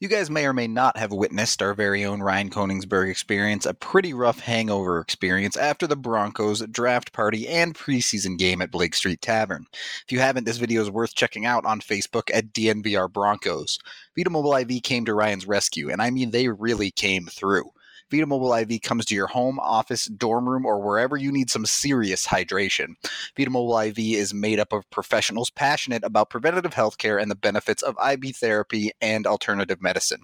You guys may or may not have witnessed our very own Ryan Koningsberg experience, a pretty rough hangover experience after the Broncos draft party and preseason game at Blake Street Tavern. If you haven't, this video is worth checking out on Facebook at DNVR Broncos. Vita Mobile IV came to Ryan's rescue, and I mean they really came through. Vita Mobile IV comes to your home, office, dorm room, or wherever you need some serious hydration. Vita Mobile IV is made up of professionals passionate about preventative healthcare and the benefits of IV therapy and alternative medicine.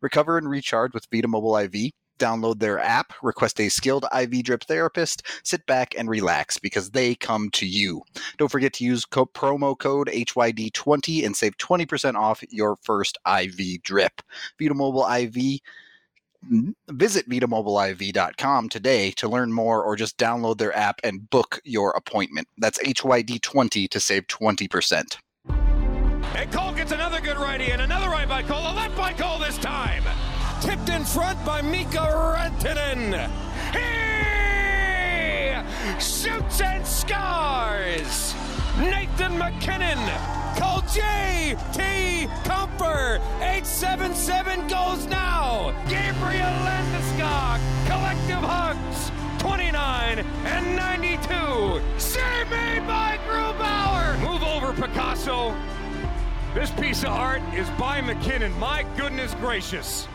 Recover and recharge with Vita Mobile IV. Download their app, request a skilled IV drip therapist, sit back and relax because they come to you. Don't forget to use co- promo code HYD20 and save 20% off your first IV drip. Vita Mobile IV Mm-hmm. Visit VitaMobileIV.com today to learn more or just download their app and book your appointment. That's HYD20 to save 20%. And Cole gets another good righty and another right by Cole, a left by Cole this time. Tipped in front by Mikko Rantanen. He shoots and scores. Nathan MacKinnon. Call J.T. Compher. 877 goes now. Gabriel Landeskog. Collective hugs. 29 and 92. Save made by Grubauer. Move over, Picasso. This piece of art is by MacKinnon. My goodness gracious.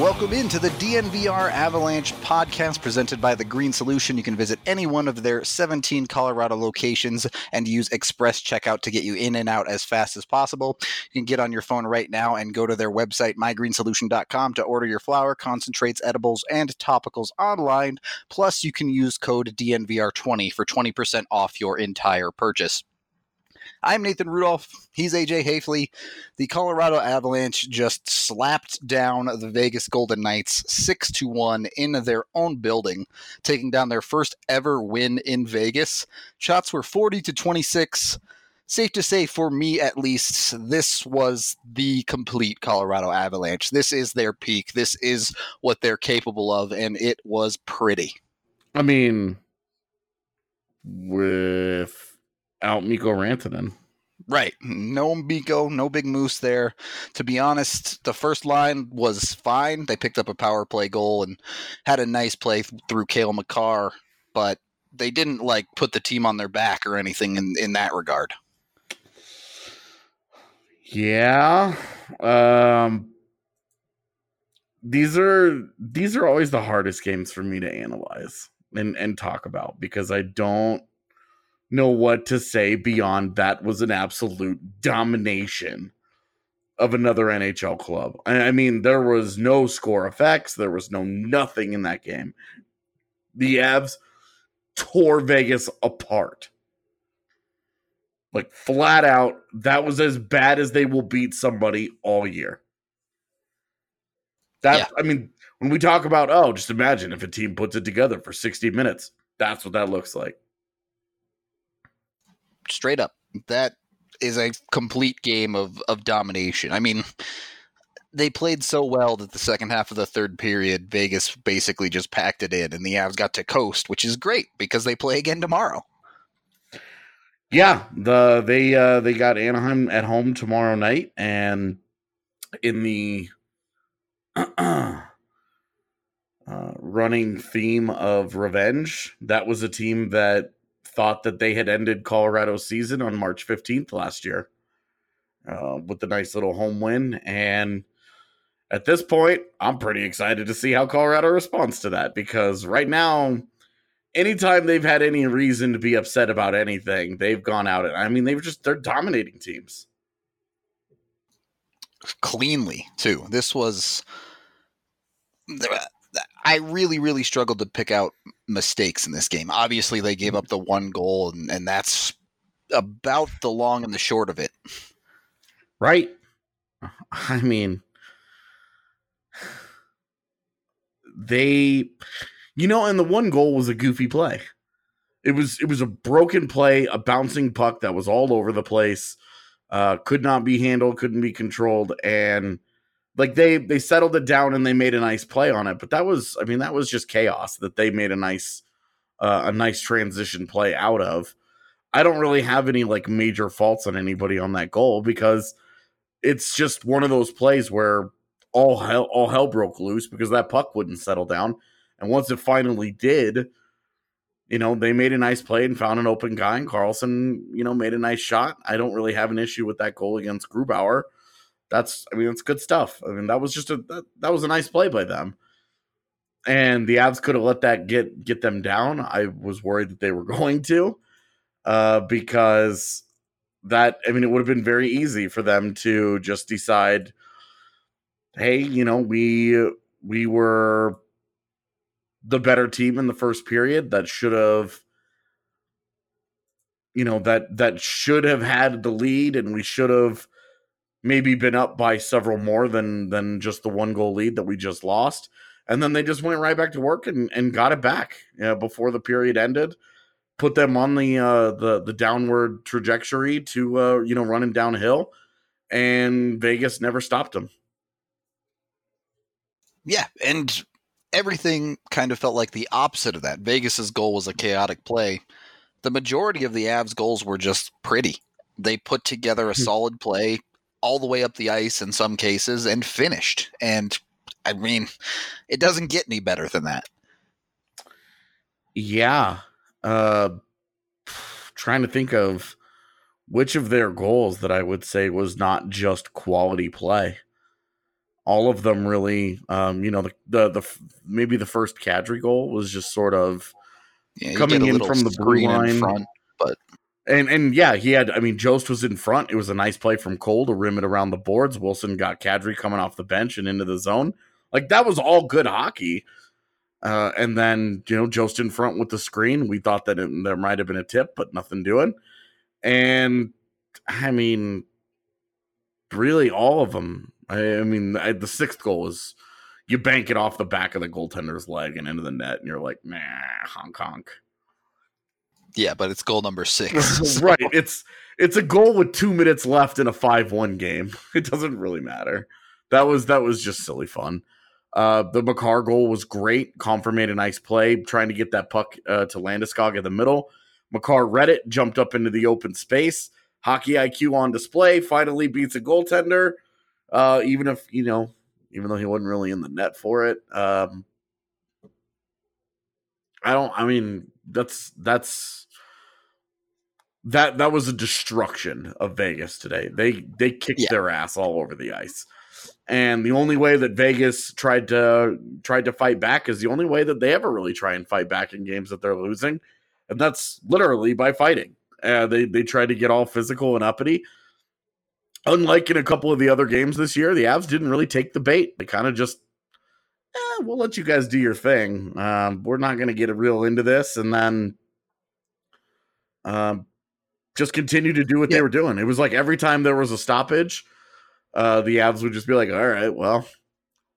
Welcome into the DNVR Avalanche podcast presented by The Green Solution. You can visit any one of their 17 Colorado locations and use Express Checkout to get you in and out as fast as possible. You can get on your phone right now and go to their website, mygreensolution.com, to order your flower, concentrates, edibles, and topicals online. Plus, you can use code DNVR20 for 20% off your entire purchase. I'm Nathan Rudolph. He's AJ Haefele. The Colorado Avalanche just slapped down the Vegas Golden Knights 6 to 1 in their own building, taking down their first ever win in Vegas. Shots were 40 to 26. Safe to say, for me at least, this was the complete Colorado Avalanche. This is their peak. This is what they're capable of, and it was pretty. I mean, with out Mikko Rantanen. Right. No Mikko, no big moose there. To be honest, the first line was fine. They picked up a power play goal and had a nice play through Cale Makar, but they didn't like put the team on their back or anything in, in that regard. Yeah. Um these are these are always the hardest games for me to analyze and and talk about because I don't know what to say beyond that was an absolute domination of another NHL club. I mean, there was no score effects, there was no nothing in that game. The Avs tore Vegas apart. Like flat out, that was as bad as they will beat somebody all year. That yeah. I mean, when we talk about oh, just imagine if a team puts it together for 60 minutes. That's what that looks like straight up. That is a complete game of of domination. I mean, they played so well that the second half of the third period, Vegas basically just packed it in, and the Avs got to coast, which is great because they play again tomorrow. Yeah, the they uh they got Anaheim at home tomorrow night, and in the uh, running theme of revenge, that was a team that thought that they had ended Colorado's season on March 15th last year uh, with the nice little home win. And at this point, I'm pretty excited to see how Colorado responds to that because right now, anytime they've had any reason to be upset about anything, they've gone out and I mean, they've just, they're dominating teams. Cleanly, too. This was I really, really struggled to pick out mistakes in this game. Obviously, they gave up the one goal, and, and that's about the long and the short of it. Right. I mean, they, you know, and the one goal was a goofy play. It was it was a broken play, a bouncing puck that was all over the place, uh, could not be handled, couldn't be controlled, and like they they settled it down and they made a nice play on it. But that was, I mean, that was just chaos that they made a nice uh, a nice transition play out of. I don't really have any like major faults on anybody on that goal because it's just one of those plays where all hell all hell broke loose because that puck wouldn't settle down. And once it finally did, you know, they made a nice play and found an open guy, and Karlsson, you know, made a nice shot. I don't really have an issue with that goal against Grubauer that's I mean it's good stuff. I mean that was just a that, that was a nice play by them. And the Avs could have let that get get them down. I was worried that they were going to, uh, because that I mean it would have been very easy for them to just decide, hey, you know we we were the better team in the first period that should have you know that that should have had the lead and we should have maybe been up by several more than than just the one goal lead that we just lost. And then they just went right back to work and, and got it back you know, before the period ended. Put them on the uh, the the downward trajectory to uh, you know running downhill, and Vegas never stopped them. Yeah, and everything kind of felt like the opposite of that. Vegas's goal was a chaotic play. The majority of the Avs goals were just pretty. They put together a hmm. solid play, all the way up the ice in some cases and finished. And I mean, it doesn't get any better than that. Yeah. Uh trying to think of which of their goals that I would say was not just quality play. All of them really um you know the the, the maybe the first Kadri goal was just sort of yeah, coming in from the blue line front, but and and yeah, he had. I mean, Jost was in front. It was a nice play from Cole to rim it around the boards. Wilson got Kadri coming off the bench and into the zone. Like that was all good hockey. Uh, and then you know Jost in front with the screen. We thought that it, there might have been a tip, but nothing doing. And I mean, really, all of them. I, I mean, I, the sixth goal was you bank it off the back of the goaltender's leg and into the net, and you're like, nah, honk honk. Yeah, but it's goal number six. So. right. It's it's a goal with two minutes left in a five-one game. It doesn't really matter. That was that was just silly fun. Uh, the Makar goal was great. Compher made a nice play, trying to get that puck uh, to Landeskog in the middle. Makar read it, jumped up into the open space. Hockey IQ on display. Finally beats a goaltender. Uh, even if you know, even though he wasn't really in the net for it. Um, I don't. I mean, that's that's that that was a destruction of Vegas today. They they kicked yeah. their ass all over the ice. And the only way that Vegas tried to tried to fight back is the only way that they ever really try and fight back in games that they're losing, and that's literally by fighting. Uh, they they tried to get all physical and uppity. Unlike in a couple of the other games this year, the Avs didn't really take the bait. They kind of just, eh, we'll let you guys do your thing. Um, we're not going to get real into this, and then um, just continue to do what yeah. they were doing. It was like every time there was a stoppage, uh, the Avs would just be like, "All right, well,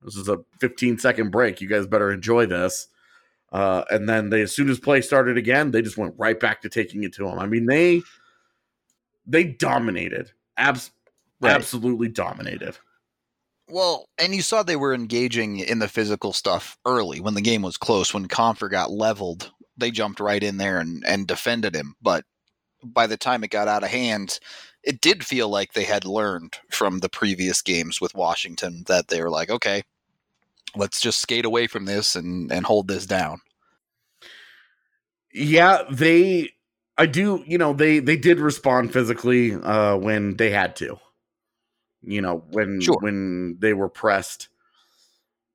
this is a 15 second break. You guys better enjoy this." Uh, and then they, as soon as play started again, they just went right back to taking it to them. I mean, they they dominated, Abs- right. absolutely dominated. Well, and you saw they were engaging in the physical stuff early when the game was close. When Compher got leveled, they jumped right in there and, and defended him. But by the time it got out of hand, it did feel like they had learned from the previous games with Washington that they were like, okay, let's just skate away from this and and hold this down. Yeah, they I do, you know, they they did respond physically uh when they had to. You know, when sure. when they were pressed.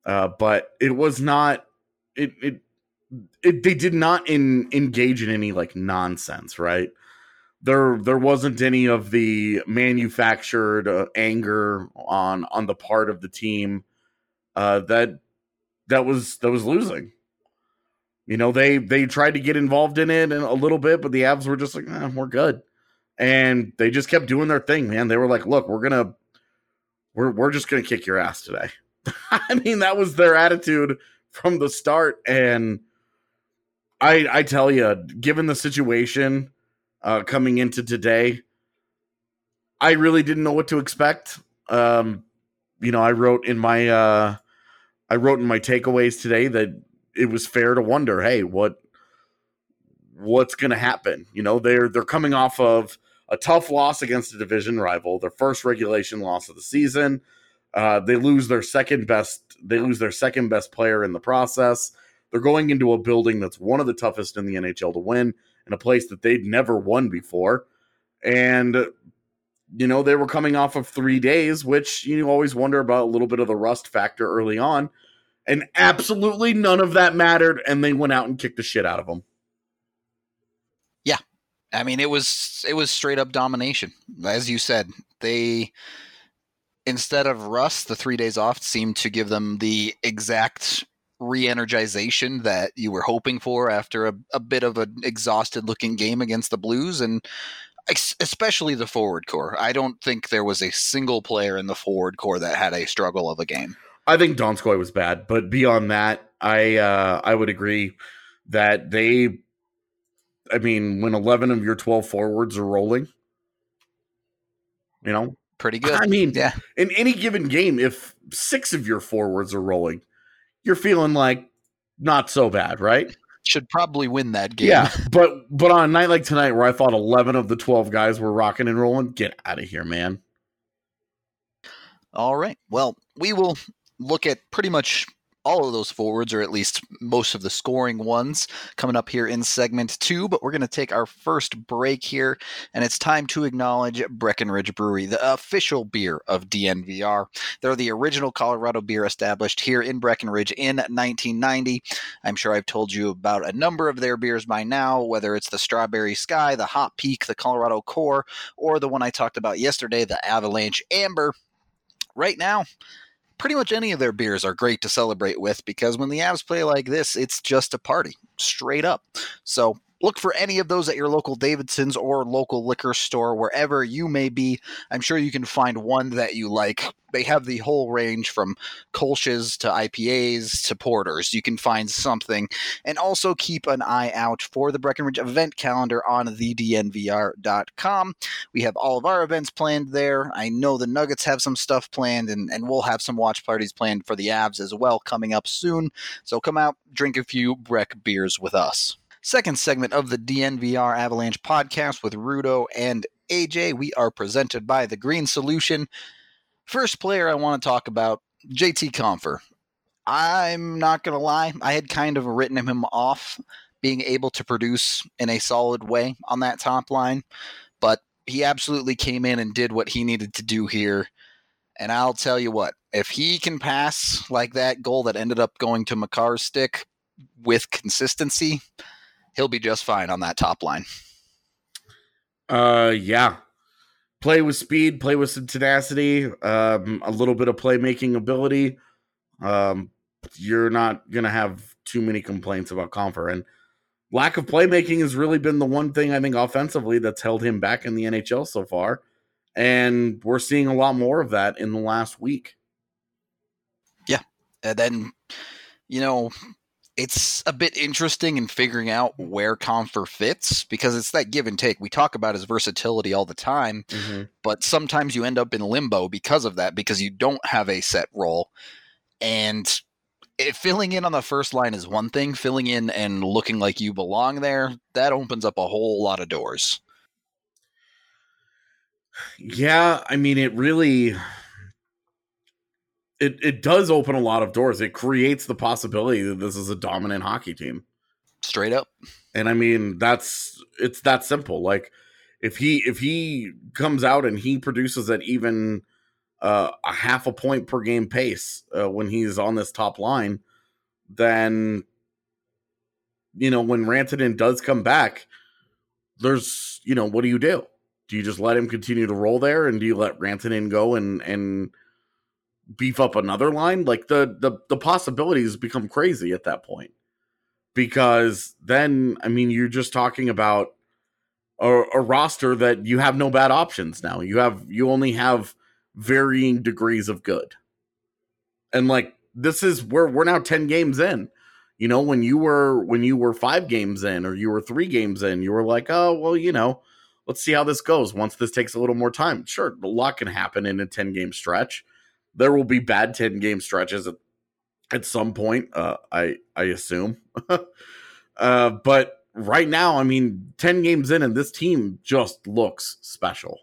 Uh but it was not it it it, they did not in, engage in any like nonsense, right? There there wasn't any of the manufactured uh, anger on on the part of the team uh, that that was that was losing. You know, they they tried to get involved in it a little bit, but the Avs were just like, eh, "We're good," and they just kept doing their thing. Man, they were like, "Look, we're gonna we're we're just gonna kick your ass today." I mean, that was their attitude from the start, and I I tell you, given the situation uh, coming into today. I really didn't know what to expect. Um, you know, I wrote in my uh I wrote in my takeaways today that it was fair to wonder, hey, what what's going to happen? You know, they're they're coming off of a tough loss against a division rival, their first regulation loss of the season. Uh, they lose their second best. They lose their second best player in the process. They're going into a building that's one of the toughest in the NHL to win, in a place that they'd never won before, and you know they were coming off of three days, which you always wonder about a little bit of the rust factor early on, and absolutely none of that mattered, and they went out and kicked the shit out of them. Yeah. I mean, it was it was straight up domination. As you said, they instead of rust, the three days off seemed to give them the exact re-energization that you were hoping for after a, a bit of an exhausted looking game against the Blues and especially the forward core. I don't think there was a single player in the forward core that had a struggle of a game. I think Donskoy was bad, but beyond that, I uh, I would agree that they I mean, when 11 of your 12 forwards are rolling, you know, pretty good. I mean, yeah. in any given game, if six of your forwards are rolling, you're feeling like not so bad, right? Should probably win that game. Yeah, but but on a night like tonight, where I thought 11 of the 12 guys were rocking and rolling, get out of here, man. All right. Well, we will look at pretty much all of those forwards, or at least most of the scoring ones, coming up here in segment two. But we're going to take our first break here, and it's time to acknowledge Breckenridge Brewery, the official beer of DNVR. They're the original Colorado beer established here in Breckenridge in 1990. I'm sure I've told you about a number of their beers by now, whether it's the Strawberry Sky, the Hot Peak, the Colorado Core, or the one I talked about yesterday, the Avalanche Amber. Right now, pretty much any of their beers are great to celebrate with because when the Avs play like this, it's just a party, straight up. So look for any of those at your local Davidson's or local liquor store, wherever you may be. I'm sure you can find one that you like. They have the whole range from Kolsch's to IPAs to porters. You can find something. And also keep an eye out for the Breckenridge event calendar on thednvr.com. We have all of our events planned there. I know the Nuggets have some stuff planned, and, and we'll have some watch parties planned for the Avs as well coming up soon. So come out, drink a few Breck beers with us second segment of the DNVR Avalanche podcast with Rudo and AJ. We are presented by The Green Solution. First player I want to talk about, JT Compher. I'm not going to lie, I had kind of written him off being able to produce in a solid way on that top line, but he absolutely came in and did what he needed to do here. And I'll tell you what, if he can pass like that goal that ended up going to Makar's stick with consistency, he'll be just fine on that top line. Uh, yeah. Play with speed, play with some tenacity, um, a little bit of playmaking ability. Um, you're not gonna have too many complaints about Compher. And lack of playmaking has really been the one thing I think offensively that's held him back in the NHL so far. And we're seeing a lot more of that in the last week. Yeah. And then, you know, it's a bit interesting in figuring out where Compher fits because it's that give and take. We talk about his versatility all the time, mm-hmm. but sometimes you end up in limbo because of that because you don't have a set role. And it, filling in on the first line is one thing, filling in and looking like you belong there, that opens up a whole lot of doors. Yeah, I mean, it really it it does open a lot of doors. It creates the possibility that this is a dominant hockey team. Straight up. And I mean, that's it's that simple. Like if he if he comes out and he produces at even uh, a half a point per game pace uh, when he's on this top line, then you know when Rantanen does come back, there's you know what do you do? Do you just let him continue to roll there, and do you let Rantanen go and and beef up another line like the the the possibilities become crazy at that point. Because then i mean you're just talking about a, a, roster that you have no bad options now. You have you only have varying degrees of good. And like this is where we're now 10 games in. You know when you were when you were 5 games in or you were 3 games in you were like oh well you know let's see how this goes once this takes a little more time. Sure a lot can happen in a 10 game stretch there will be bad 10 game stretches at, at some point, uh, I I assume. uh, but right now, I mean, 10 games in and this team just looks special.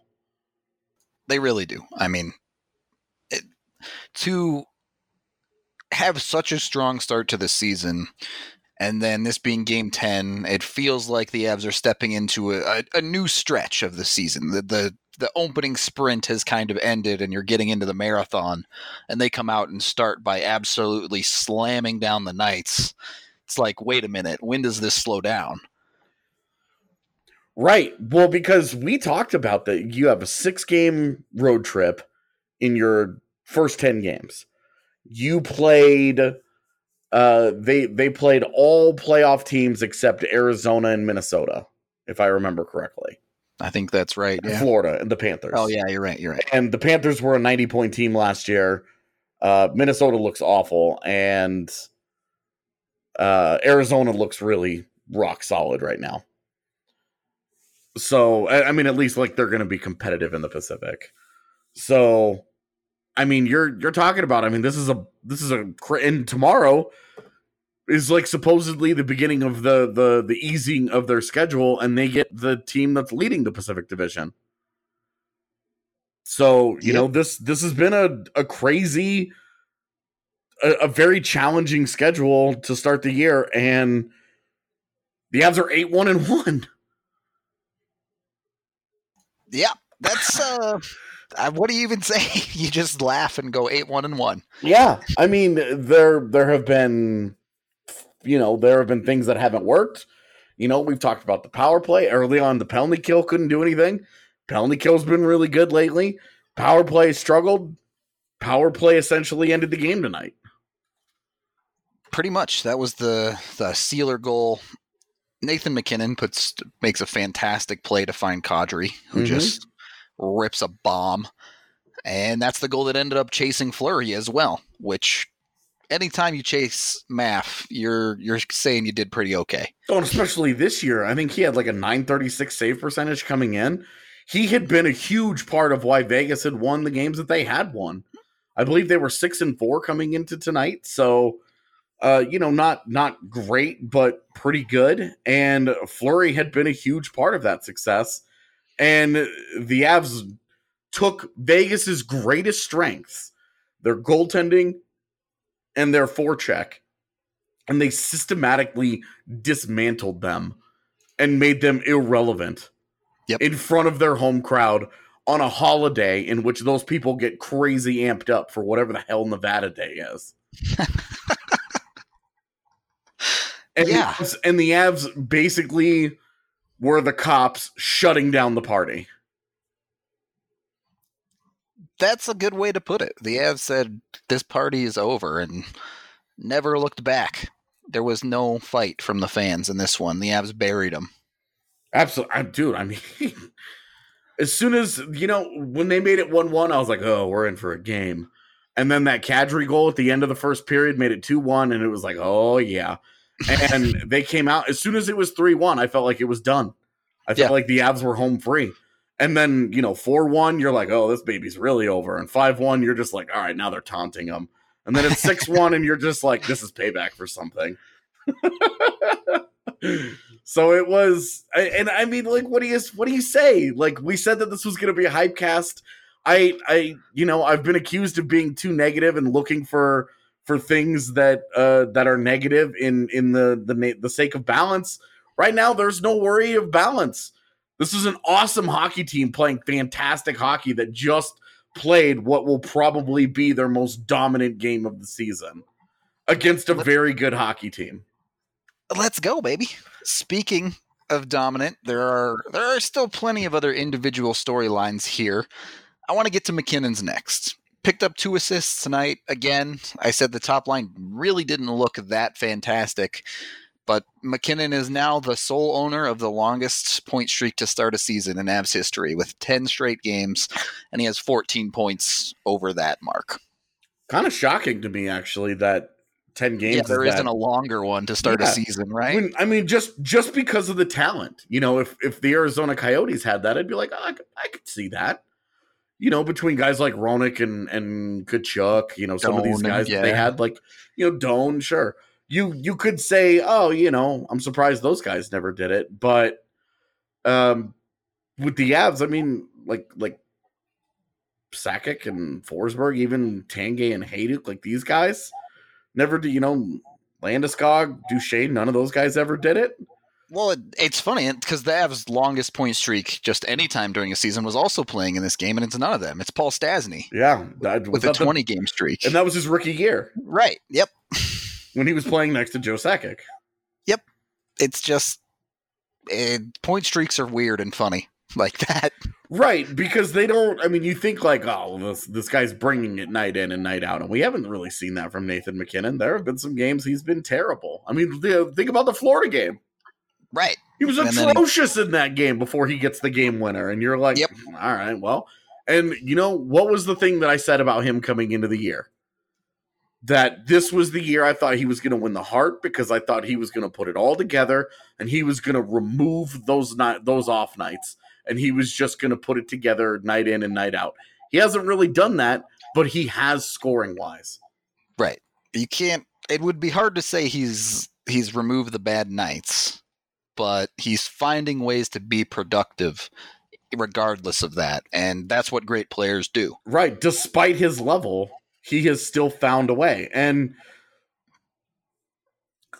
They really do. I mean, it, to have such a strong start to the season and then this being game 10 it feels like the avs are stepping into a, a, a, new stretch of the season the, the the opening sprint has kind of ended and you're getting into the marathon and they come out and start by absolutely slamming down the knights it's like wait a minute when does this slow down? Right. Well because we talked about that you have a six game road trip in your first 10 games. You played uh they they played all playoff teams except Arizona and Minnesota, if I remember correctly. I think that's right. Yeah. Florida and the Panthers. Oh yeah, you're right. You're right. And the Panthers were a 90 point team last year. Uh, Minnesota looks awful, and uh, Arizona looks really rock solid right now. So I mean, at least like they're going to be competitive in the Pacific. So I mean, you're you're talking about. I mean, this is a this is a and tomorrow is like supposedly the beginning of the the the easing of their schedule, and they get the team that's leading the Pacific Division. So you yep. know this this has been a a crazy, a, a very challenging schedule to start the year, and the Avs are eight one and one. Yeah, that's uh what do you even say? you just laugh and go eight one and one. Yeah, I mean there there have been, you know, there have been things that haven't worked. You know, we've talked about the power play early on. The penalty kill couldn't do anything. Penalty kill's been really good lately. Power play struggled. Power play essentially ended the game tonight. Pretty much, that was the the sealer goal. Nathan MacKinnon puts makes a fantastic play to find Kadri, who mm-hmm. just rips a bomb. And that's the goal that ended up chasing Fleury as well, which anytime you chase Math, you're you're saying you did pretty okay. Oh, and especially this year. I think he had like a 936 save percentage coming in. He had been a huge part of why Vegas had won the games that they had won. I believe they were six and four coming into tonight. So uh, you know, not not great, but pretty good. And Fleury had been a huge part of that success. And the Avs took Vegas's greatest strengths, their goaltending and their forecheck, and they systematically dismantled them and made them irrelevant yep. in front of their home crowd on a holiday in which those people get crazy amped up for whatever the hell Nevada Day is. and yeah. The, and the Avs basically were the cops shutting down the party. That's a good way to put it. The Avs said this party is over and never looked back. There was no fight from the fans in this one. The Avs buried them. Absolutely, dude. I mean, as soon as you know when they made it one-one, I was like, "Oh, we're in for a game." And then that Kadri goal at the end of the first period made it two-one, and it was like, "Oh yeah." and they came out as soon as it was 3-1 i felt like it was done i felt yeah. like the avs were home free and then you know 4-1 you're like oh this baby's really over. And 5-1 you're just like all right now they're taunting them and then it's 6-1 and you're just like this is payback for something. So it was and i mean like what do you what do you say? Like we said that this was going to be a hype cast. I i you know i've been accused of being too negative and looking for for things that uh, that are negative in in the the the sake of balance. Right now, there's no worry of balance. This is an awesome hockey team playing fantastic hockey that just played what will probably be their most dominant game of the season against a very good hockey team. Let's go, baby. Speaking of dominant, there are there are still plenty of other individual storylines here. I want to get to MacKinnon's next picked up two assists tonight. Again, I said the top line really didn't look that fantastic, but MacKinnon is now the sole owner of the longest point streak to start a season in Avs history with 10 straight games, and he has 14 points over that mark. Kind of shocking to me, actually, that 10 games. Yeah, there is not a longer one to start yeah. a season, right? I mean, I mean, just just because of the talent. You know, if if the Arizona Coyotes had that, I'd be like, oh, I, could, I could see that you know, between guys like Roenick and and Tkachuk, you know, some of these guys yeah. they had like, you know, Doan, sure. You you could say, oh, you know, I'm surprised those guys never did it, but um, with the Avs, I mean, like like Sakic and Forsberg, even Tanguay and Hejduk, like these guys never do. You know, Landeskog, Duchene, none of those guys ever did it. Well, it, it's funny because the Avs' longest point streak, just any time during a season, was also playing in this game, and it's none of them. It's Paul Stastny Yeah, that, with a 20 game streak. and that was his rookie year right. Yep. When he was playing next to Joe Sakic. Yep. It's just eh, point streaks are weird and funny like that. Right, because they don't. I mean, you think like, oh, this this guy's bringing it night in and night out, and we haven't really seen that from Nathan MacKinnon. There have been some games he's been terrible. I mean, think about the Florida game. Right. He was And then he- atrocious in that game before he gets the game winner, and you're like, Yep. all right, well. And you know what was the thing that I said about him coming into the year? That this was the year I thought he was going to win the Hart because I thought he was going to put it all together and he was going to remove those night those off nights and he was just going to put it together night in and night out. He hasn't really done that, but he has scoring wise. Right. You can't. It would be hard to say he's he's removed the bad nights, but he's finding ways to be productive regardless of that, and that's what great players do. Right. Despite his level, he has still found a way. And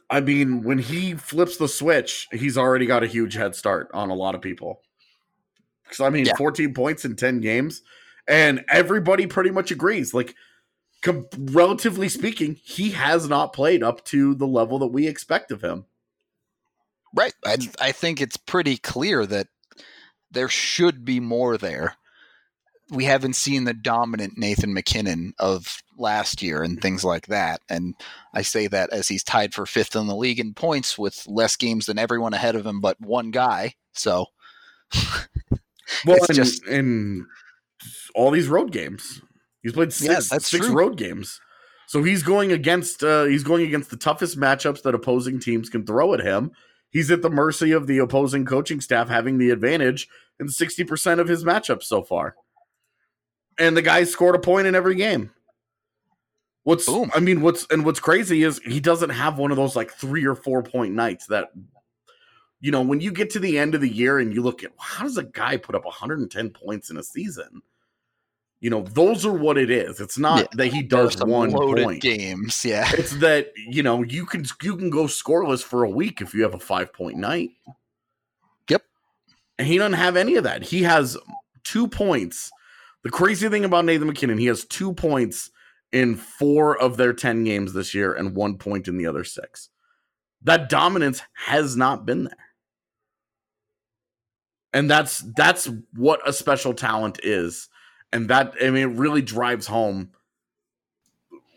I mean, when he flips the switch, he's already got a huge head start on a lot of people. Because I mean, Yeah. 14 points in 10 games, and everybody pretty much agrees. Like, com- relatively speaking, he has not played up to the level that we expect of him. Right. I I think it's pretty clear that there should be more there. We haven't seen the dominant Nathan MacKinnon of last year and things like that. And I say that as he's tied for fifth in the league in points with less games than everyone ahead of him but one guy. So Well, It's and, just- and all these road games. He's played Yeah, six, that's six true. road games. So he's going against uh, he's going against the toughest matchups that opposing teams can throw at him. He's at the mercy of the opposing coaching staff having the advantage in 60% of his matchups so far. And the guy scored a point in every game. What's Boom. I mean, what's and what's crazy is he doesn't have one of those like three or four point nights that you know, when you get to the end of the year and you look at how does a guy put up 110 points in a season? You know, those are what it is. It's not Yeah, that he does one point. games. Yeah. It's that you know you can you can go scoreless for a week if you have a five point night. Yep. And he doesn't have any of that. He has two points. The crazy thing about Nathan MacKinnon, he has two points in four of their ten games this year, and one point in the other six. That dominance has not been there. And that's that's what a special talent is. And that I mean it really drives home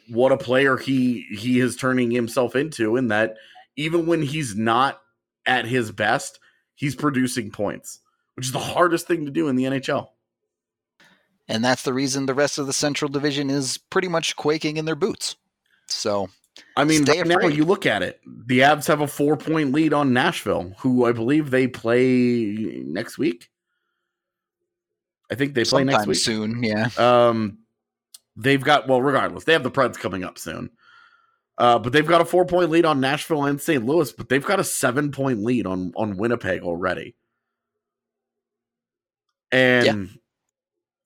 what a player he he is turning himself into in that even when he's not at his best, he's producing points, which is the hardest thing to do in the NHL. And that's the reason the rest of the Central Division is pretty much quaking in their boots. So I mean, right now you look at it. The Avs have a four point lead on Nashville, who I believe they play next week. I think they play sometime next week. soon, yeah. Um, they've got well, regardless, they have the Preds coming up soon. Uh, but they've got a four point lead on Nashville and St. Louis, but they've got a seven point lead on on Winnipeg already. And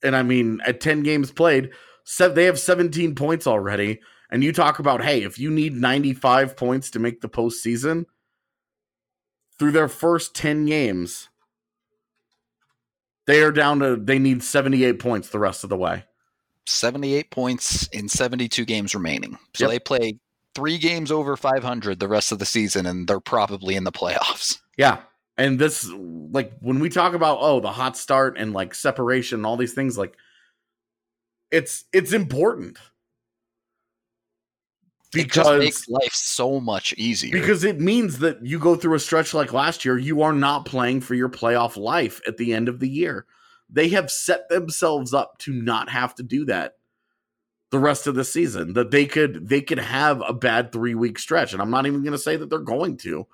and I mean, at ten games played, they have seventeen points already. And you talk about, hey, if you need ninety five points to make the postseason, through their first ten games, they are down to they need seventy eight points the rest of the way. 78 points in 72 games remaining. So Yep. they play three games over 500 the rest of the season, and they're probably in the playoffs. Yeah. And this, like, when we talk about, oh, the hot start and like separation and all these things, like, it's it's important Because it makes life so much easier. because it means that you go through a stretch like last year, you are not playing for your playoff life at the end of the year. They have set themselves up to not have to do that the rest of the season. That they could they could have a bad three week stretch, and I'm not even going to say that they're going to.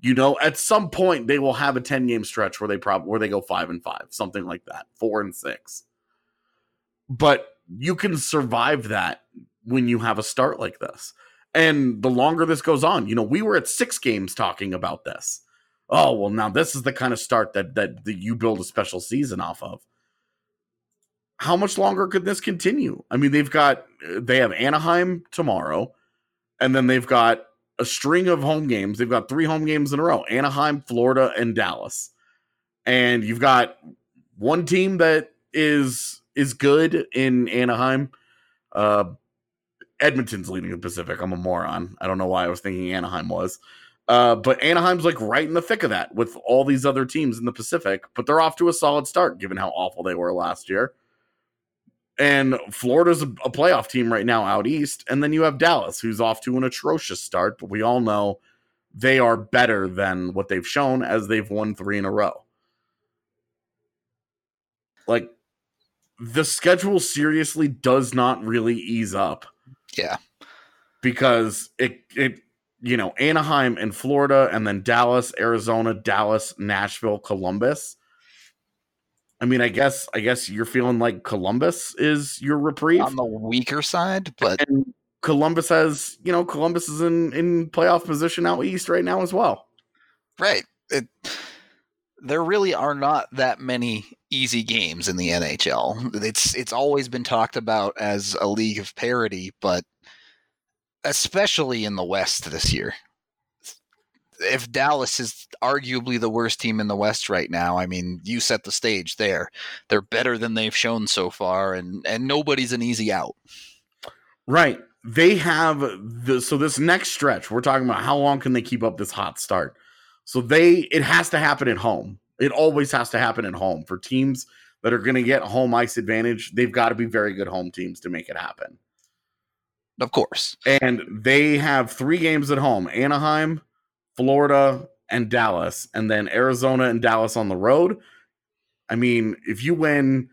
You know, at some point they will have a ten game stretch where they probably where they go five and five, something like that, four and six. but you can survive that when you have a start like this. And the longer this goes on, you know, we were at six games talking about this. Oh, well, now this is the kind of start that that, that you build a special season off of. How much longer could this continue? I mean, they've got they have Anaheim tomorrow, and then they've got a string of home games. They've got three home games in a row: Anaheim, Florida, and Dallas. And you've got one team that is is good in Anaheim. Uh, Edmonton's leading the Pacific. I'm a moron. I don't know why I was thinking Anaheim was. Uh, but Anaheim's like right in the thick of that with all these other teams in the Pacific, but they're off to a solid start given how awful they were last year. And Florida's a, a playoff team right now out east. And then you have Dallas, who's off to an atrocious start, but we all know they are better than what they've shown as they've won three in a row. Like the schedule seriously does not really ease up. Yeah. Because it it you know, Anaheim and Florida and then Dallas, Arizona, Dallas, Nashville, Columbus. I mean, I guess I guess you're feeling like Columbus is your reprieve on the weaker side, but and Columbus has, you know, Columbus is in in playoff position out east right now as well. Right. It, there really are not that many easy games in the NHL. It's it's always been talked about as a league of parity, but especially in the West this year. If Dallas is arguably the worst team in the West right now, I mean, you set the stage there. They're better than they've shown so far, and and nobody's an easy out. Right. They have the so this next stretch. We're talking about how long can they keep up this hot start. So they it has to happen at home. It always has to happen at home for teams that are going to get home ice advantage. They've got to be very good home teams to make it happen. Of course. And they have three games at home Anaheim, Florida, and Dallas, and then Arizona and Dallas on the road. I mean, if you win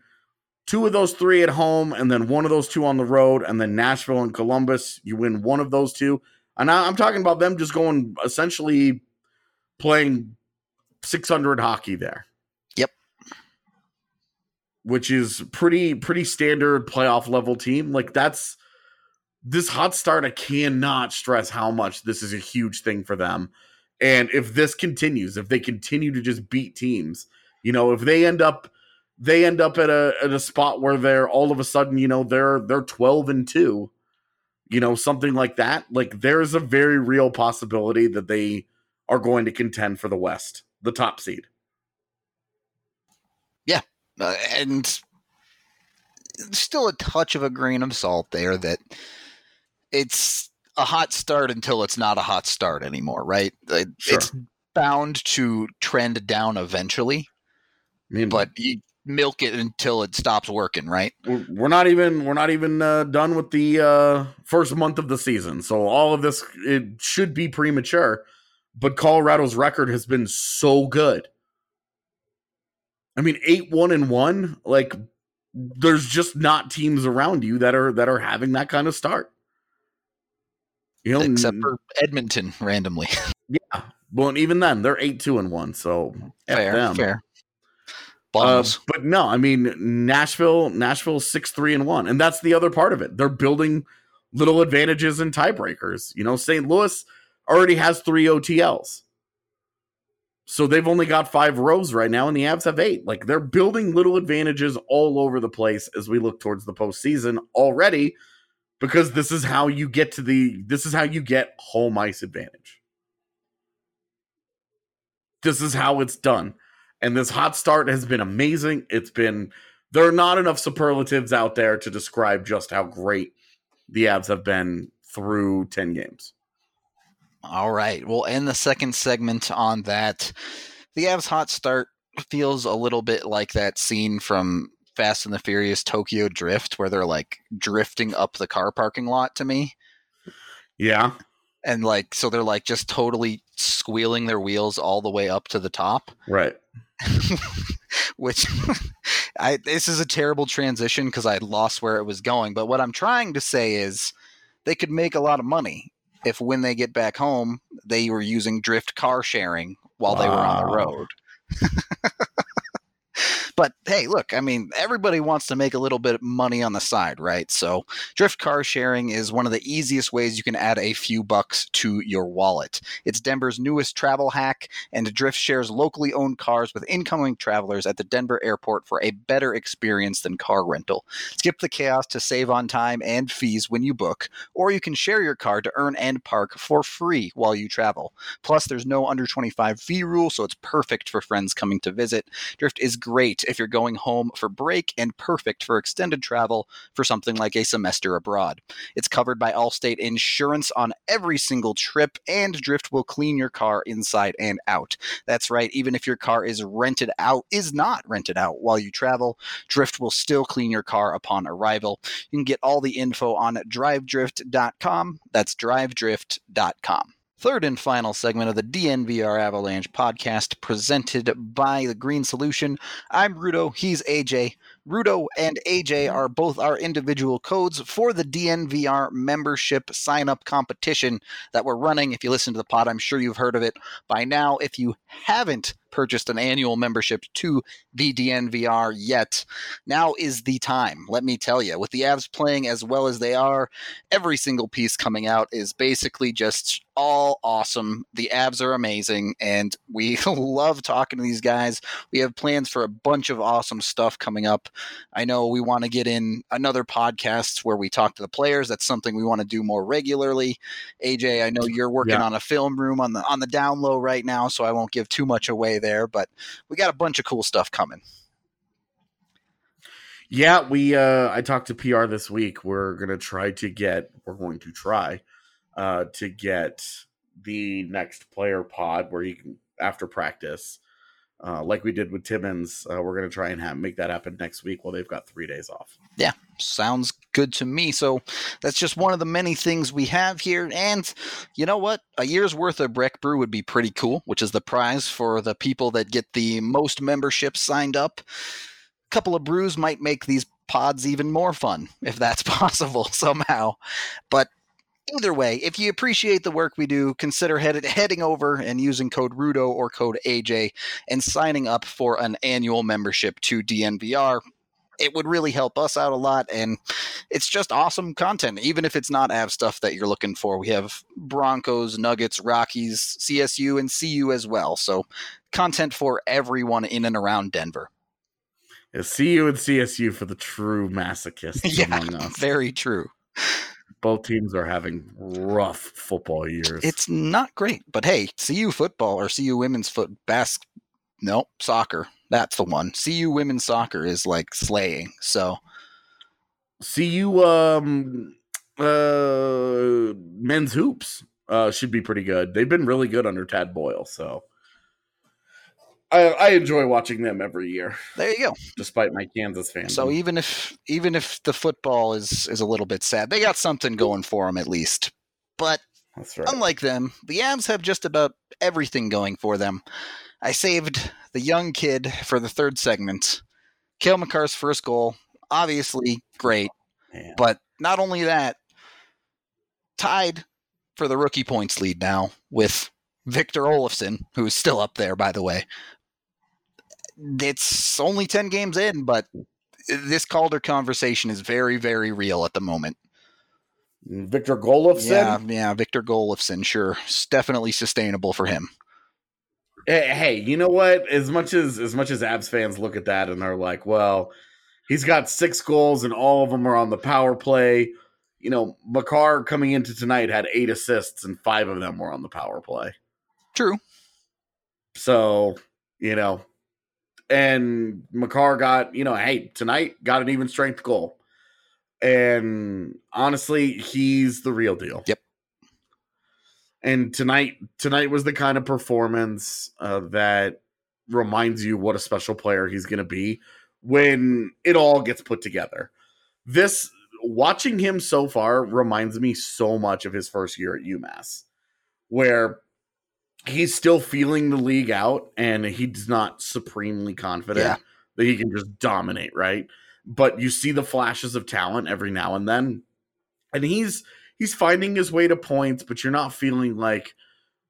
two of those three at home and then one of those two on the road, and then Nashville and Columbus, you win one of those two. And I'm talking about them just going essentially playing 600 hockey there. Yep. Which is pretty pretty standard playoff level team. Like that's this hot start, I cannot stress how much this is a huge thing for them. And if this continues, if they continue to just beat teams, you know, if they end up they end up at a at a spot where they're all of a sudden, you know, they're they're 12 and 2, you know, something like that, like there's a very real possibility that they are going to contend for the West, the top seed. Yeah. Uh, and still a touch of a grain of salt there that it's a hot start until it's not a hot start anymore, right? Sure. It's bound to trend down eventually. I mean, but you milk it until it stops working, right? We're not even we're not even uh, done with the uh, first month of the season, so all of this it should be premature. But Colorado's record has been so good. I mean, eight one and one. Like, there's just not teams around you that are that are having that kind of start. You know, except for Edmonton randomly. Yeah. Well, and even then, they're eight two and one. So fair, fair. Uh, but no, I mean Nashville. Nashville six three and one, and that's the other part of it. They're building little advantages and tiebreakers. You know, St. Louis already has three OTLs. So they've only got five rows right now, and the Avs have eight. Like they're building little advantages all over the place as we look towards the postseason already because this is how you get to the this is how you get home ice advantage. This is how it's done. And this hot start has been amazing. It's been there are not enough superlatives out there to describe just how great the Avs have been through 10 games. All right. We'll end the second segment on that. The Avs hot start feels a little bit like that scene from Fast and the Furious Tokyo Drift where they're like drifting up the car parking lot to me. Yeah. And like so they're like just totally squealing their wheels all the way up to the top. Right. Which I this is a terrible transition because I lost where it was going. But what I'm trying to say is they could make a lot of money if when they get back home they were using drift car sharing while wow. they were on the road. But hey, look, I mean, everybody wants to make a little bit of money on the side, right? So drift car sharing is one of the easiest ways you can add a few bucks to your wallet. It's Denver's newest travel hack, and Drift shares locally owned cars with incoming travelers at the Denver airport for a better experience than car rental. Skip the chaos to save on time and fees when you book, or you can share your car to earn and park for free while you travel. Plus, there's no under 25 fee rule, so it's perfect for friends coming to visit. Drift is great if you're going home for break and perfect for extended travel for something like a semester abroad. It's covered by Allstate insurance on every single trip, and Drift will clean your car inside and out. That's right, even if your car is rented out, is not rented out while you travel, Drift will still clean your car upon arrival. You can get all the info on drivedrift.com. That's drivedrift.com. Third and final segment of the DNVR Avalanche podcast presented by The Green Solution. I'm Rudo, he's AJ. Rudo and AJ mm-hmm. are both our individual codes for the DNVR membership sign up competition that we're running. If you listen to the pod, I'm sure you've heard of it by now. If you haven't purchased an annual membership to the DNVR yet, now is the time. Let me tell you, with the Avs playing as well as they are, every single piece coming out is basically just all awesome. The Avs are amazing, and we love talking to these guys. We have plans for a bunch of awesome stuff coming up. I know we want to get in another podcast where we talk to the players. That's something we want to do more regularly. AJ, I know you're working Yeah. on a film room on the on the down low right now, so I won't give too much away there, but we got a bunch of cool stuff coming. Yeah, we uh I talked to PR this week. We're gonna try to get we're going to try uh to get the next player pod where you can after practice. Uh, like we did with Timmons, uh, we're going to try and have, make that happen next week while they've got three days off. Yeah, sounds good to me. So that's just one of the many things we have here. And you know what? A year's worth of Breck Brew would be pretty cool, which is the prize for the people that get the most memberships signed up. A couple of brews might make these pods even more fun, if that's possible somehow. But either way, if you appreciate the work we do, consider headed, heading over and using code RUDO or code AJ and signing up for an annual membership to DNVR it would really help us out a lot and it's just awesome content even if it's not av stuff that you're looking for. We have broncos nuggets rockies csu and cu as well so content for everyone in and around denver. Yeah, CU and CSU for the true masochists yeah among us. very true Both teams are having rough football years. it's not great but hey cu football or cu women's foot bas no soccer that's the one cu women's soccer is like slaying so CU um uh men's hoops uh should be pretty good. They've been really good under Tad Boyle, so I I enjoy watching them every year, there you go despite my Kansas fans. So even if even if the football is is a little bit sad, they got something going for them at least. But that's right. unlike them, the Avs have just about everything going for them. I saved the young kid for the third segment. Cale Makar's first goal, obviously great, Man. but not only that, tied for the rookie points lead now with Victor Olofsson, who's still up there, by the way. It's only 10 games in, but this Calder conversation is very, very real at the moment. Victor Golofsson. Yeah, yeah, Victor Golofsson, sure. It's definitely sustainable for him. Hey, hey, you know what? As much as as much as Avs fans look at that and they're like, well, he's got six goals and all of them are on the power play. You know, Makar coming into tonight had eight assists and five of them were on the power play. True. So, you know, and Makar got, you know, hey, tonight got an even strength goal. And honestly, he's the real deal. Yep. And tonight, tonight was the kind of performance uh, that reminds you what a special player he's going to be when it all gets put together. This watching him so far reminds me so much of his first year at UMass, where he's still feeling the league out and he's not supremely confident Yeah. that he can just dominate, right? But you see the flashes of talent every now and then. And he's he's finding his way to points, but you're not feeling like,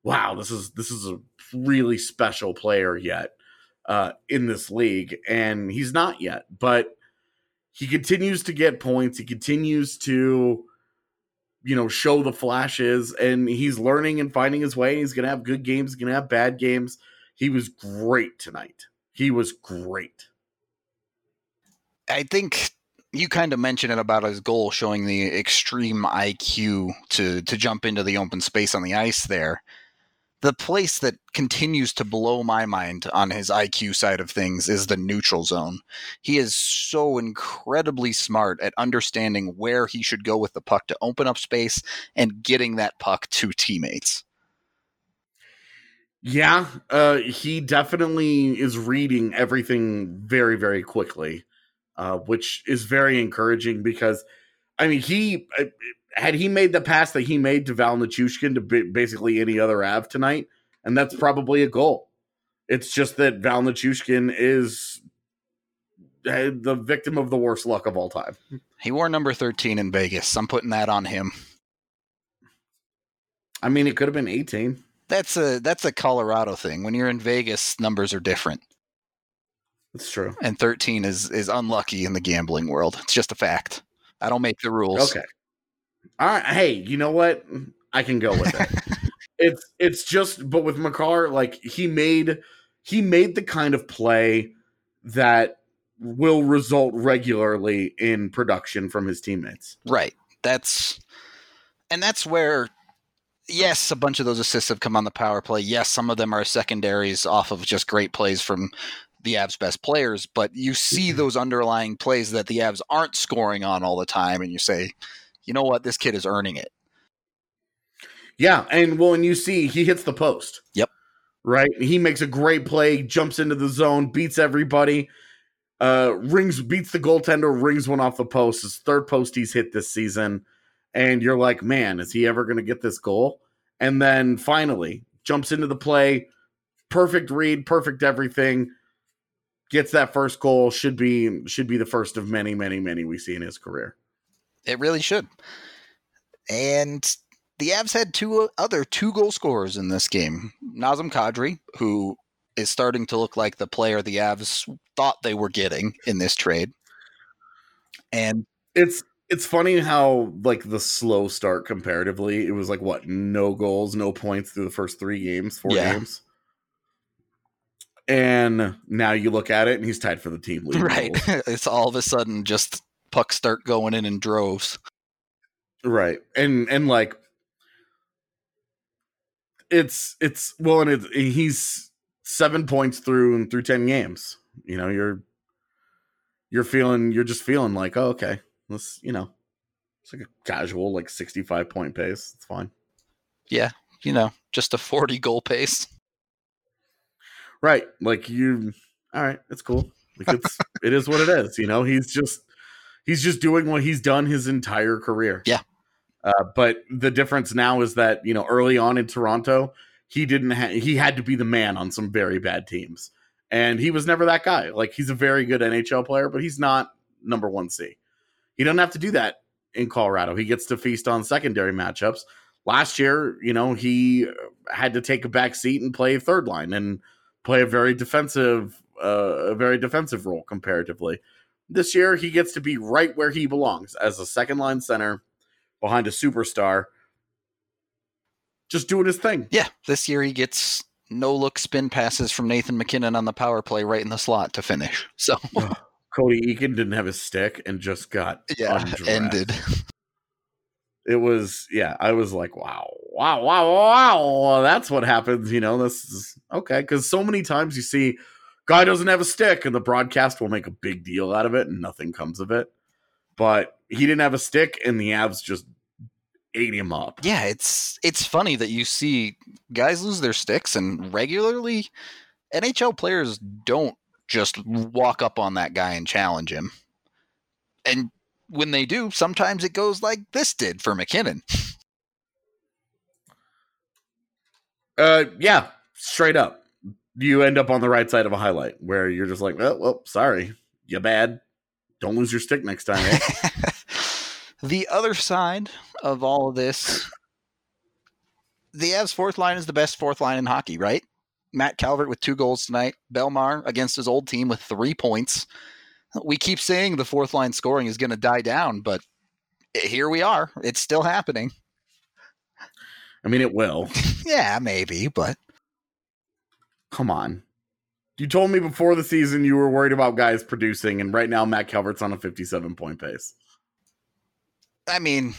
wow, this is this is a really special player yet. uh, in this league, and he's not yet. But he continues to get points. He continues to, you know, show the flashes, and he's learning and finding his way. He's gonna have good games. Gonna have bad games. He was great tonight. He was great. I think you kind of mentioned it about his goal showing the extreme IQ to to jump into the open space on the ice there. The place that continues to blow my mind on his IQ side of things is the neutral zone. He is so incredibly smart at understanding where he should go with the puck to open up space and getting that puck to teammates. Yeah, uh, he definitely is reading everything very, very quickly, uh, which is very encouraging because, I mean, he uh, had he made the pass that he made to Val Nichushkin to basically any other Av tonight, and that's probably a goal. It's just that Val Nichushkin is uh, the victim of the worst luck of all time. He wore number 13 in Vegas. I'm putting that on him. I mean, it could have been 18 that's a that's a Colorado thing. When you're in Vegas, numbers are different. That's true. And 13 is is unlucky in the gambling world. It's just a fact. I don't make the rules. Okay. All right. Hey, you know what? I can go with it. it's it's just but with Makar, like he made he made the kind of play that will result regularly in production from his teammates. Right. That's and that's where yes, a bunch of those assists have come on the power play. Yes, some of them are secondaries off of just great plays from the Avs' best players, but you see mm-hmm. those underlying plays that the Avs aren't scoring on all the time, and you say, you know what, this kid is earning it. Yeah, and well, and you see he hits the post. Yep. Right? He makes a great play, jumps into the zone, beats everybody, uh, rings, beats the goaltender, rings one off the post. His third post he's hit this season and you're like, man, is he ever going to get this goal? And then finally jumps into the play, perfect read, perfect everything, gets that first goal. Should be should be the first of many, many, many we see in his career. It really should. And the Avs had two other two goal scorers in this game. Nazem Kadri, who is starting to look like the player the Avs thought they were getting in this trade. And it's it's funny how like the slow start comparatively, it was like what no goals, no points through the first three games, four yeah. games. And now you look at it and he's tied for the team lead. Right. it's all of a sudden just pucks start going in in droves. Right. And and like it's it's well and it's he's seven points through and through ten games. You know, you're you're feeling you're just feeling like, oh, okay, Let's, you know, it's like a casual, like 65 point pace. It's fine. Yeah. You know, just a 40 goal pace. Right. Like you, all right. It's cool. Like it's, it is what it is. You know, he's just, he's just doing what he's done his entire career. Yeah. Uh, but the difference now is that, you know, early on in Toronto, he didn't have, he had to be the man on some very bad teams. And he was never that guy. Like he's a very good NHL player, but he's not number one C. He doesn't have to do that in Colorado. He gets to feast on secondary matchups. Last year, you know, he had to take a back seat and play third line and play a very defensive, uh, a very defensive role comparatively. This year, he gets to be right where he belongs as a second line center behind a superstar, just doing his thing. Yeah, this year he gets no look spin passes from Nathan MacKinnon on the power play right in the slot to finish. So Cody Eakin didn't have his stick and just got yeah ended. It was yeah, I was like, wow, wow, wow, wow. That's what happens, you know. This is okay because so many times you see guy doesn't have a stick, and the broadcast will make a big deal out of it, and nothing comes of it. But he didn't have a stick, and the Avs just ate him up. Yeah, it's it's funny that you see guys lose their sticks, and regularly NHL players don't just walk up on that guy and challenge him. And when they do, sometimes it goes like this did for MacKinnon. Uh, yeah, straight up. You end up on the right side of a highlight where you're just like, oh, well, sorry, you bad. Don't lose your stick next time. Eh? the other side of all of this, the Avs fourth line is the best fourth line in hockey, right? Matt Calvert with two goals tonight. Bellemare against his old team with three points. We keep saying the fourth line scoring is going to die down, but here we are. It's still happening. I mean, it will. yeah, maybe, but come on. You told me before the season you were worried about guys producing, and right now Matt Calvert's on a 57 point pace. I mean,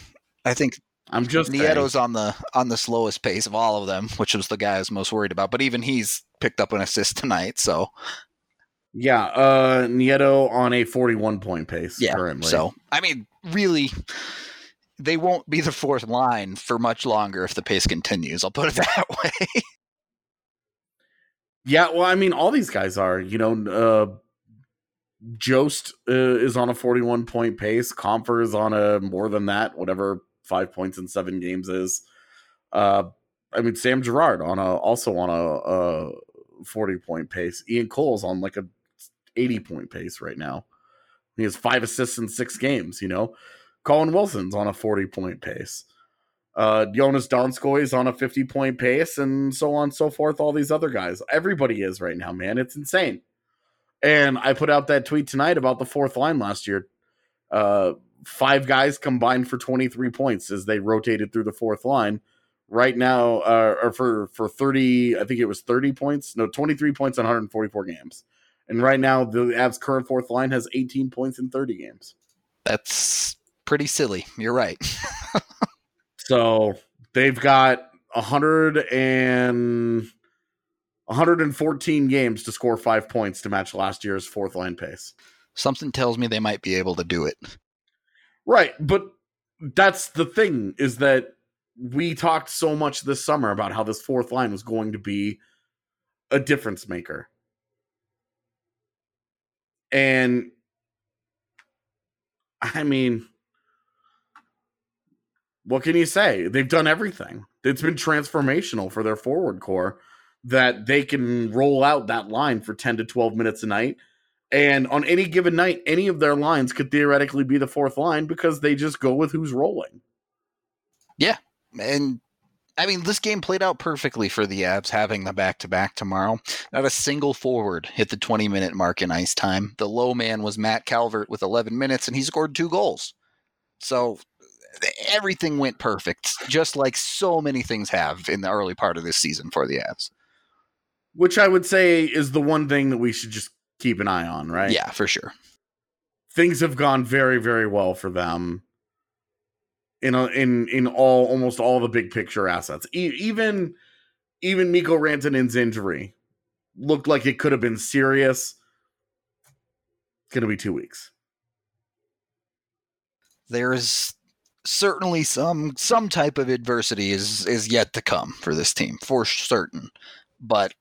I think I'm just Nieto's saying. on the on the slowest pace of all of them, which was the guy I was most worried about. But even he's picked up an assist tonight, so yeah, uh Nieto on a 41 point pace yeah, currently. So I mean, really, they won't be the fourth line for much longer if the pace continues. I'll put it that way. Yeah, well, I mean, all these guys are. You know, uh Jost uh, is on a 41 point pace. Compher is on a more than that, whatever five points in seven games is. Uh, I mean, Sam Girard on a also on a, a 40 point pace. Ian Cole's on like a 80 point pace right now. He has five assists in six games, you know. Colin Wilson's on a 40 point pace. Uh, Joonas Donskoi is on a 50 point pace, and so on and so forth. All these other guys. Everybody is right now, man. It's insane. And I put out that tweet tonight about the fourth line last year. Uh, five guys combined for 23 points as they rotated through the fourth line. Right now, uh, or for for 30, I think it was 30 points. No, 23 points on 144 games. And right now, the Avs' current fourth line has 18 points in 30 games. That's pretty silly. You're right. so they've got 100 and 114 games to score five points to match last year's fourth line pace. Something tells me they might be able to do it. Right, but that's the thing is that we talked so much this summer about how this fourth line was going to be a difference maker. And I mean, what can you say? They've done everything. It's been transformational for their forward core that they can roll out that line for 10 to 12 minutes a night. And on any given night, any of their lines could theoretically be the fourth line because they just go with who's rolling. Yeah. And I mean, this game played out perfectly for the Avs having the back to back tomorrow. Not a single forward hit the 20 minute mark in ice time. The low man was Matt Calvert with 11 minutes, and he scored two goals. So everything went perfect, just like so many things have in the early part of this season for the Avs. Which I would say is the one thing that we should just keep an eye on, right? Yeah, for sure. Things have gone very, very well for them in a, in in all almost all the big picture assets. E- even even Mikko Rantanen's injury looked like it could have been serious. It's going to be two weeks. There's certainly some some type of adversity is is yet to come for this team for certain, but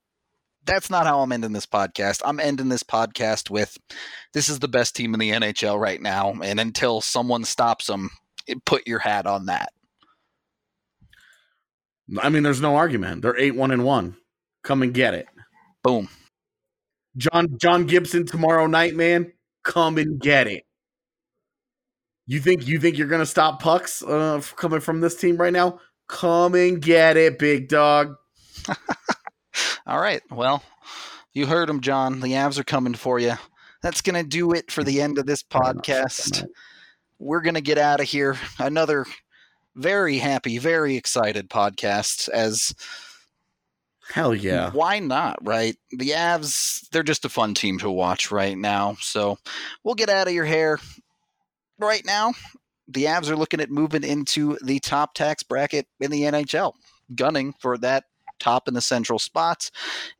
that's not how I'm ending this podcast. I'm ending this podcast with this is the best team in the NHL right now, and until someone stops them, put your hat on that. I mean, there's no argument. They're eight one and one. Come and get it. Boom. John John Gibson tomorrow night, man. Come and get it. You think you think you're gonna stop pucks uh, coming from this team right now? Come and get it, big dog. All right. Well, you heard him, John. The Avs are coming for you. That's gonna do it for the end of this podcast we're going to get out of here. Another very happy, very excited podcast as Hell yeah. Why not, right? The Avs, they're just a fun team to watch right now. So we'll get out of your hair right now. The Avs are looking at moving into the top tax bracket in the NHL, gunning for that top in the central spots.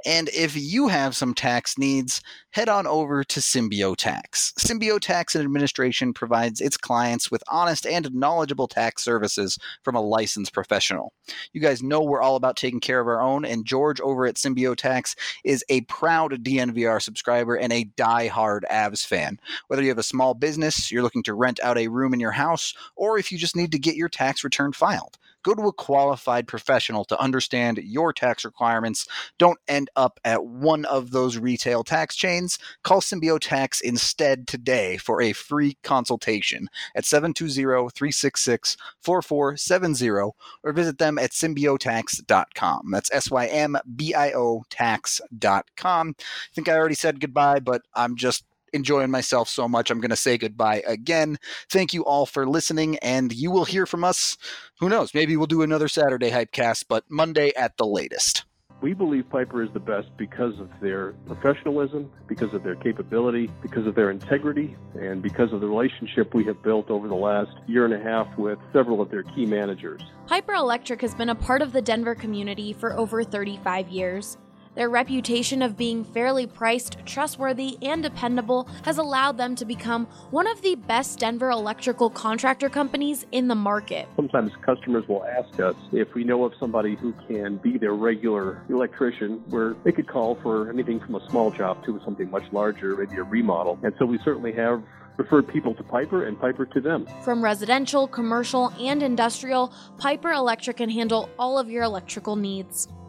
And if you have some tax needs, head on over to Symbio Tax. Symbio Tax and Administration provides its clients with honest and knowledgeable tax services from a licensed professional. You guys know we're all about taking care of our own, and George over at Symbio Tax is a proud DNVR subscriber and a die-hard Avs fan. Whether you have a small business, you're looking to rent out a room in your house, or if you just need to get your tax return filed Go to a qualified professional to understand your tax requirements. Don't end up at one of those retail tax chains. Call Symbio Tax instead today for a free consultation at 720 366 4470 or visit them at symbiotax.com. That's S Y M B I O tax.com. I think I already said goodbye, but I'm just enjoying myself so much. I'm going to say goodbye again. Thank you all for listening, and you will hear from us. Who knows? Maybe we'll do another Saturday Hypecast, but Monday at the latest. We believe Piper is the best because of their professionalism, because of their capability, because of their integrity, and because of the relationship we have built over the last year and a half with several of their key managers. Piper Electric has been a part of the Denver community for over 35 years. Their reputation of being fairly priced, trustworthy, and dependable has allowed them to become one of the best Denver electrical contractor companies in the market. Sometimes customers will ask us if we know of somebody who can be their regular electrician, where they could call for anything from a small job to something much larger, maybe a remodel. And so we certainly have referred people to Piper and Piper to them. From residential, commercial, and industrial, Piper Electric can handle all of your electrical needs.